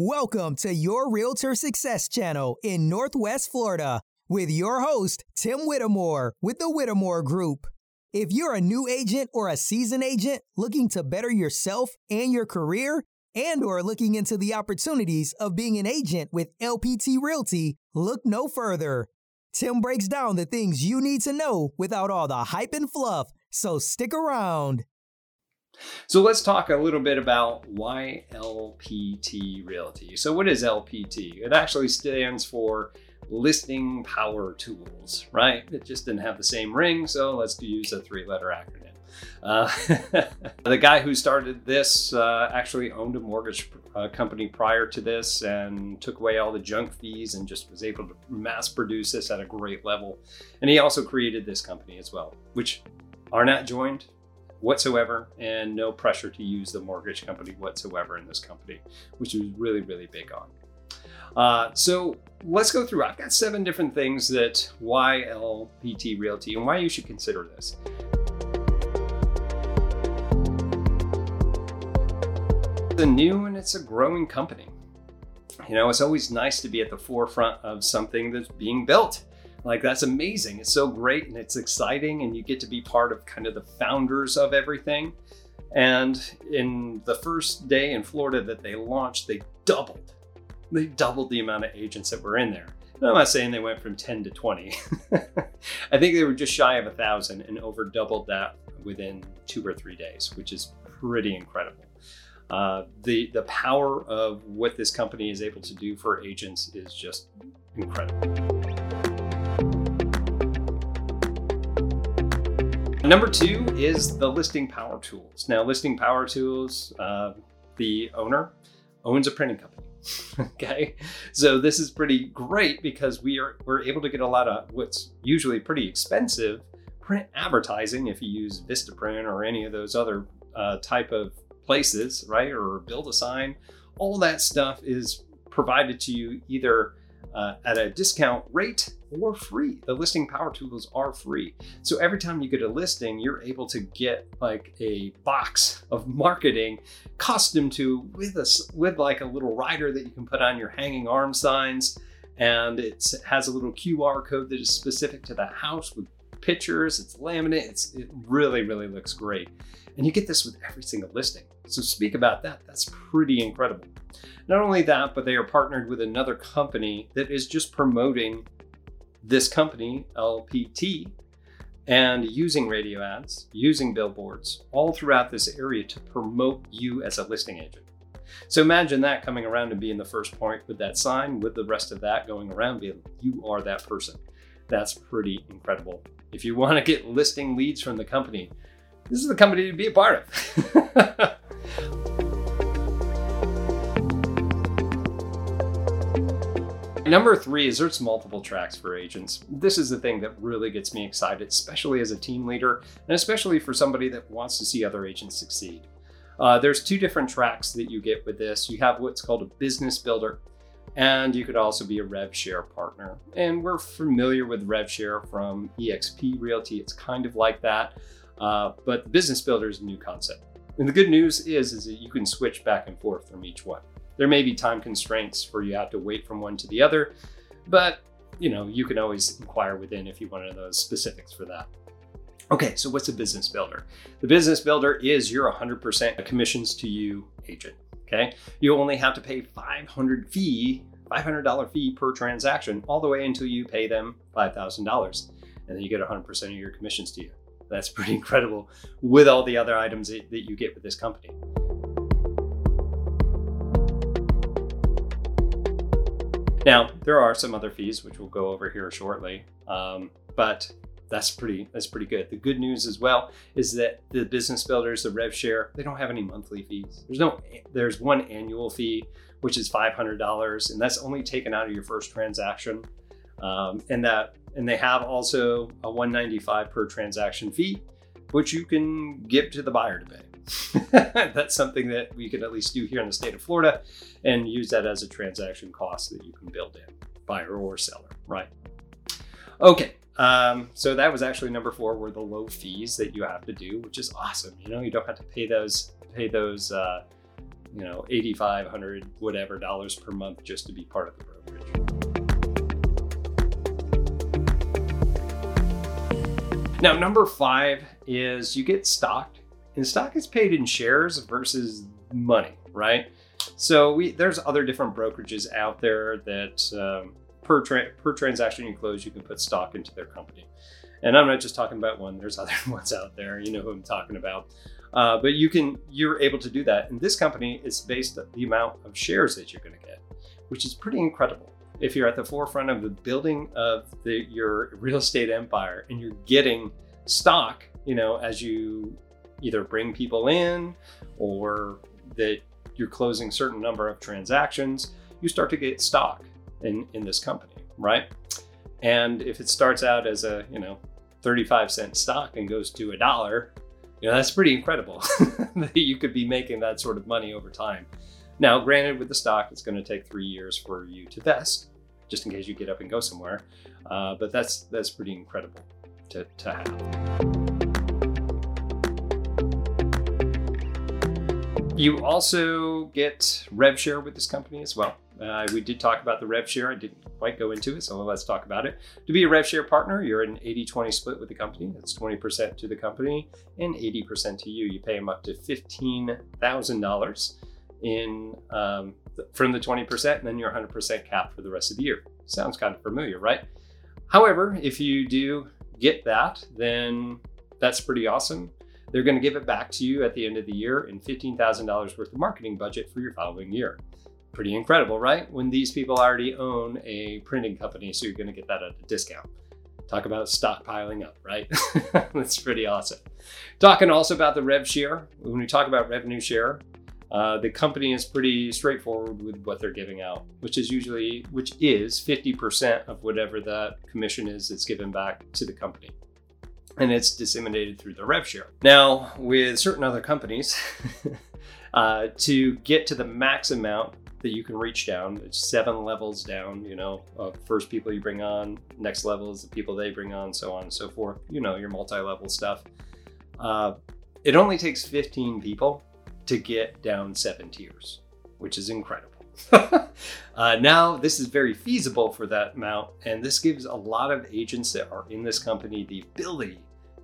Welcome to your Realtor Success Channel in Northwest Florida with your host, Tim Whittemore with the Whittemore Group. If you're a new agent or a seasoned agent looking to better yourself and your career, and or looking into the opportunities of being an agent with LPT Realty, look no further. Tim breaks down the things you need to know without all the hype and fluff, so stick around. So let's talk a little bit about why LPT Realty. So what is LPT? It actually stands for Listing Power Tools, right? It just didn't have the same ring, so let's use a three-letter acronym. Uh, the guy who started this uh, actually owned a mortgage uh, company prior to this and took away all the junk fees and just was able to mass produce this at a great level. And he also created this company as well, which are not joined whatsoever and no pressure to use the mortgage company whatsoever in this company, which was really, really big on. Uh, so let's go through. I've got seven different things that why LPT Realty and why you should consider this. It's a new and it's a growing company. You know, it's always nice to be at the forefront of something that's being built. Like, that's amazing. It's so great and it's exciting, and you get to be part of kind of the founders of everything. And in the first day in Florida that they launched, they doubled. They doubled the amount of agents that were in there. And I'm not saying they went from 10 to 20. I think they were just shy of a thousand and over doubled that within two or three days, which is pretty incredible. Uh, the the power of what this company is able to do for agents is just incredible. Number two is the listing power tools. Now, listing power tools, uh, the owner owns a printing company. okay, so this is pretty great because we are we're able to get a lot of what's usually pretty expensive print advertising if you use Vistaprint or any of those other uh, type of places, right? Or BuildASign. All that stuff is provided to you either uh, at a discount rate or free. The listing power tools are free. So every time you get a listing, you're able to get like a box of marketing custom to with us with like a little rider that you can put on your hanging arm signs. And it has a little QR code that is specific to the house with pictures. It's laminate. It's, it really, really looks great. And you get this with every single listing. So speak about that. That's pretty incredible. Not only that, but they are partnered with another company that is just promoting this company, LPT, and using radio ads, using billboards all throughout this area to promote you as a listing agent. So imagine that coming around and being the first point with that sign, with the rest of that going around, being you are that person. That's pretty incredible. If you want to get listing leads from the company, this is the company to be a part of. Number three is there's multiple tracks for agents. This is the thing that really gets me excited, especially as a team leader, and especially for somebody that wants to see other agents succeed. Uh, there's two different tracks that you get with this. You have what's called a business builder, and you could also be a rev share partner. And we're familiar with rev share from EXP Realty. It's kind of like that, uh, but business builder is a new concept. And the good news is, is that you can switch back and forth from each one. There may be time constraints for you have to wait from one to the other, but you know, you can always inquire within if you want to know those specifics for that. Okay, so what's a business builder? The business builder is your 100% commissions to you agent. Okay, you only have to pay 500 fee, $500 fee per transaction, all the way until you pay them $5,000, and then you get 100% of your commissions to you. That's pretty incredible with all the other items that you get with this company. Now, there are some other fees, which we'll go over here shortly, um, but that's pretty that's pretty good. The good news as well is that the business builders, the rev share, they don't have any monthly fees. There's no there's one annual fee, which is five hundred dollars, and that's only taken out of your first transaction. Um, and that and they have also a 195 per transaction fee, which you can give to the buyer to pay. That's something that we can at least do here in the state of Florida and use that as a transaction cost that you can build in, buyer or seller, right? Okay, um, so that was actually number four were the low fees that you have to do, which is awesome. You know, you don't have to pay those pay those uh, you know, 8,500, whatever dollars per month just to be part of the brokerage. Now, number five is you get stocked, and stock is paid in shares versus money, right? So we there's other different brokerages out there that um, per tra- per transaction you close, you can put stock into their company. And I'm not just talking about one. There's other ones out there. You know who I'm talking about. Uh, but you can you're able to do that. And this company is based on the amount of shares that you're going to get, which is pretty incredible if you're at the forefront of the building of the, your real estate empire and you're getting stock, you know, as you either bring people in or that you're closing certain number of transactions, you start to get stock in, in this company, right? And if it starts out as a, you know, 35 cent stock and goes to a dollar, you know, that's pretty incredible that you could be making that sort of money over time. Now, granted, with the stock, it's going to take three years for you to vest, just in case you get up and go somewhere. Uh, but that's that's pretty incredible to, to have. You also get rev share with this company as well. Uh, we did talk about the rev share. I didn't quite go into it, so let's talk about it. To be a rev share partner, you're an 80 20 split with the company. That's 20% to the company and 80% to you. You pay them up to $15,000 in um, from the 20%, and then you're 100% capped for the rest of the year. Sounds kind of familiar, right? However, if you do get that, then that's pretty awesome. They're going to give it back to you at the end of the year in $15,000 worth of marketing budget for your following year. Pretty incredible, right? When these people already own a printing company, so you're going to get that at a discount. Talk about stockpiling up, right? That's pretty awesome. Talking also about the rev share. When we talk about revenue share, uh, the company is pretty straightforward with what they're giving out, which is usually which is 50% of whatever the commission is that's given back to the company. And it's disseminated through the rev share. Now, with certain other companies, uh, to get to the max amount that you can reach down. It's seven levels down, you know, uh, first people you bring on, next level is the people they bring on, so on and so forth. You know, your multi level stuff. Uh, it only takes 15 people to get down seven tiers, which is incredible. uh, now, this is very feasible for that amount, and this gives a lot of agents that are in this company the ability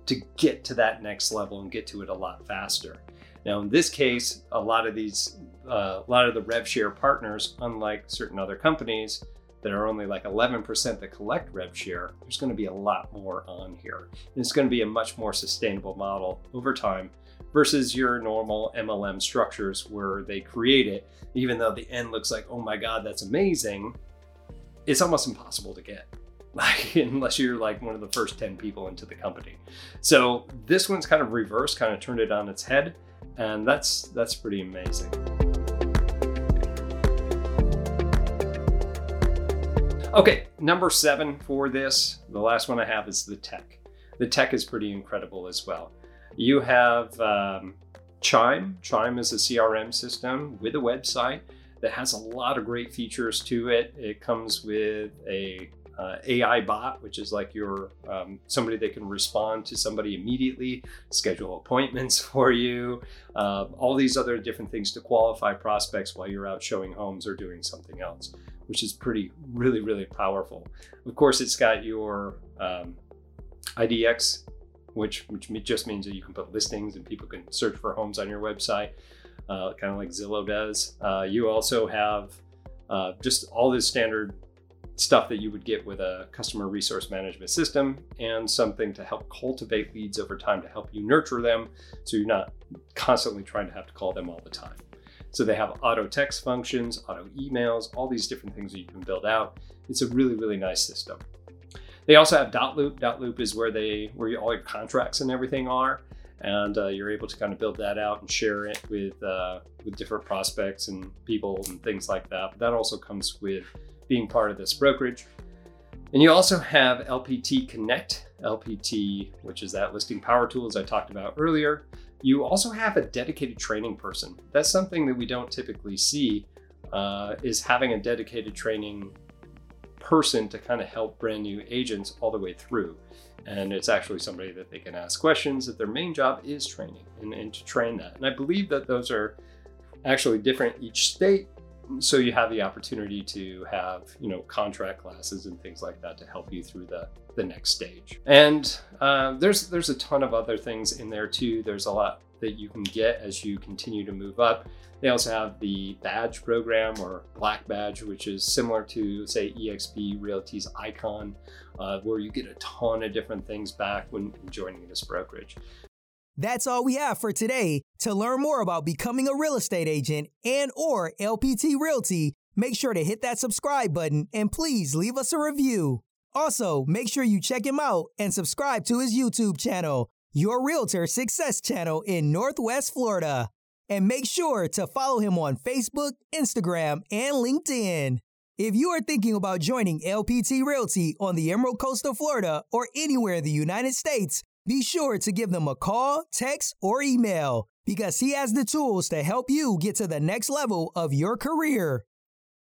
to get to that next level and get to it a lot faster. Now, in this case, a lot of these, uh, a lot of the rev share partners, unlike certain other companies that are only like 11% that collect rev share, there's going to be a lot more on here. And it's going to be a much more sustainable model over time versus your normal MLM structures where they create it, even though the end looks like, oh my God, that's amazing, it's almost impossible to get. Like, unless you're like one of the first 10 people into the company. So this one's kind of reversed, kind of turned it on its head and that's that's pretty amazing. Okay, number seven for this, the last one I have is the tech. The tech is pretty incredible as well. You have um, Chime. Chime is a CRM system with a website that has a lot of great features to it. It comes with a uh, AI bot, which is like your um, somebody that can respond to somebody immediately, schedule appointments for you, uh, all these other different things to qualify prospects while you're out showing homes or doing something else, which is pretty, really, really powerful. Of course, it's got your um, IDX, which which just means that you can put listings and people can search for homes on your website, uh, kind of like Zillow does. Uh, you also have uh, just all this standard stuff that you would get with a customer resource management system and something to help cultivate leads over time to help you nurture them so you're not constantly trying to have to call them all the time. So they have auto text functions, auto emails, all these different things that you can build out. It's a really, really nice system. They also have dotloop. Dot loop is where they where all your contracts and everything are, and uh, you're able to kind of build that out and share it with uh, with different prospects and people and things like that. But that also comes with being part of this brokerage. And you also have LPT Connect, LPT, which is that listing power tool as I talked about earlier. You also have a dedicated training person. That's something that we don't typically see uh, is having a dedicated training person to kind of help brand new agents all the way through. And it's actually somebody that they can ask questions that their main job is training and, and to train that. And I believe that those are actually different each state. So you have the opportunity to have, you know, contract classes and things like that to help you through the, the next stage. And uh, there's there's a ton of other things in there too. There's a lot that you can get as you continue to move up. They also have the badge program or black badge, which is similar to, say, EXP Realty's Icon, uh, where you get a ton of different things back when joining this brokerage. That's all we have for today. To learn more about becoming a real estate agent and or LPT Realty, make sure to hit that subscribe button and please leave us a review. Also, make sure you check him out and subscribe to his YouTube channel, Your Realtor Success Channel in Northwest Florida. And make sure to follow him on Facebook, Instagram, and LinkedIn. If you are thinking about joining LPT Realty on the Emerald Coast of Florida or anywhere in the United States, be sure to give them a call, text, or email because he has the tools to help you get to the next level of your career.